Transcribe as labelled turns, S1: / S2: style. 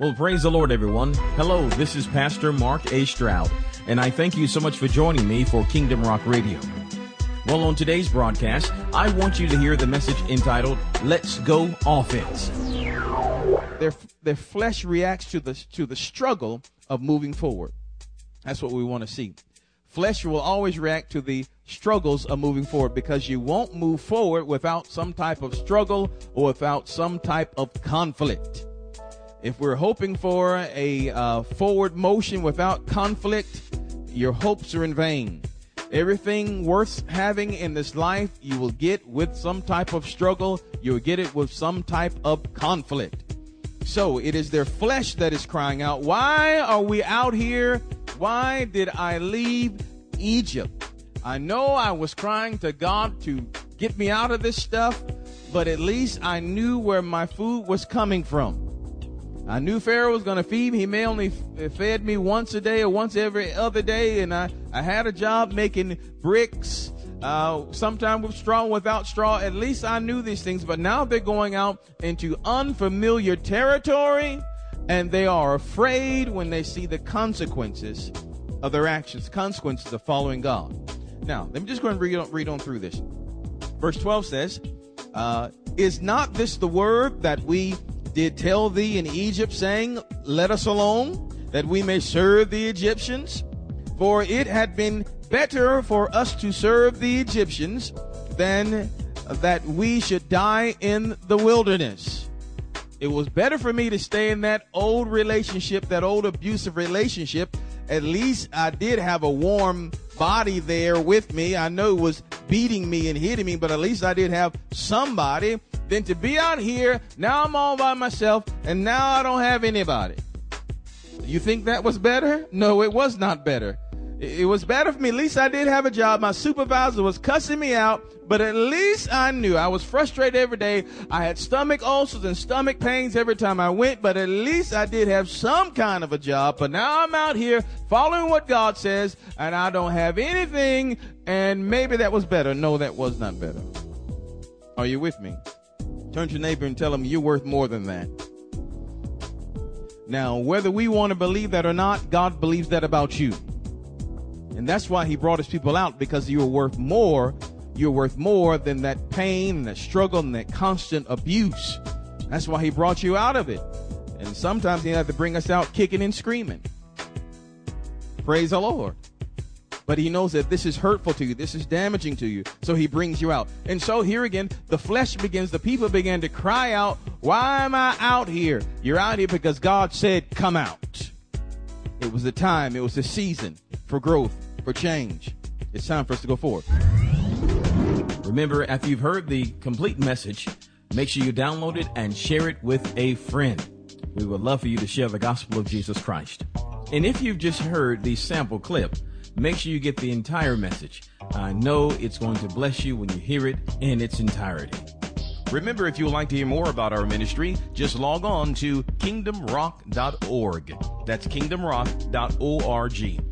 S1: Well, praise the Lord, everyone. Hello, this is Pastor Mark A. Stroud, and I thank you so much for joining me for Kingdom Rock Radio. Well, on today's broadcast, I want you to hear the message entitled, Let's Go Offense.
S2: Their, their flesh reacts to the, to the struggle of moving forward. That's what we want to see. Flesh will always react to the struggles of moving forward because you won't move forward without some type of struggle or without some type of conflict. If we're hoping for a uh, forward motion without conflict, your hopes are in vain. Everything worth having in this life, you will get with some type of struggle. You'll get it with some type of conflict. So it is their flesh that is crying out, Why are we out here? Why did I leave Egypt? I know I was crying to God to get me out of this stuff, but at least I knew where my food was coming from. I knew Pharaoh was going to feed me. He may only fed me once a day or once every other day. And I, I had a job making bricks, uh, sometime with straw, without straw. At least I knew these things. But now they're going out into unfamiliar territory and they are afraid when they see the consequences of their actions, consequences of following God. Now, let me just go and read on, read on through this. Verse 12 says, uh, Is not this the word that we did tell thee in Egypt, saying, Let us alone, that we may serve the Egyptians? For it had been better for us to serve the Egyptians than that we should die in the wilderness. It was better for me to stay in that old relationship, that old abusive relationship. At least I did have a warm body there with me. I know it was beating me and hitting me, but at least I did have somebody than to be out here. Now I'm all by myself and now I don't have anybody. You think that was better? No, it was not better. It was better for me. At least I did have a job. My supervisor was cussing me out, but at least I knew I was frustrated every day. I had stomach ulcers and stomach pains every time I went, but at least I did have some kind of a job. But now I'm out here following what God says and I don't have anything. And maybe that was better. No, that was not better. Are you with me? Turn to your neighbor and tell him you're worth more than that. Now, whether we want to believe that or not, God believes that about you. And that's why he brought his people out because you are worth more. You're worth more than that pain and that struggle and that constant abuse. That's why he brought you out of it. And sometimes he had to bring us out kicking and screaming. Praise the Lord. But he knows that this is hurtful to you. This is damaging to you. So he brings you out. And so here again, the flesh begins, the people begin to cry out, why am I out here? You're out here because God said, come out. It was the time. It was the season for growth, for change. It's time for us to go forward.
S1: Remember, after you've heard the complete message, make sure you download it and share it with a friend. We would love for you to share the gospel of Jesus Christ. And if you've just heard the sample clip, make sure you get the entire message. I know it's going to bless you when you hear it in its entirety. Remember, if you would like to hear more about our ministry, just log on to kingdomrock.org. That's kingdomrock.org.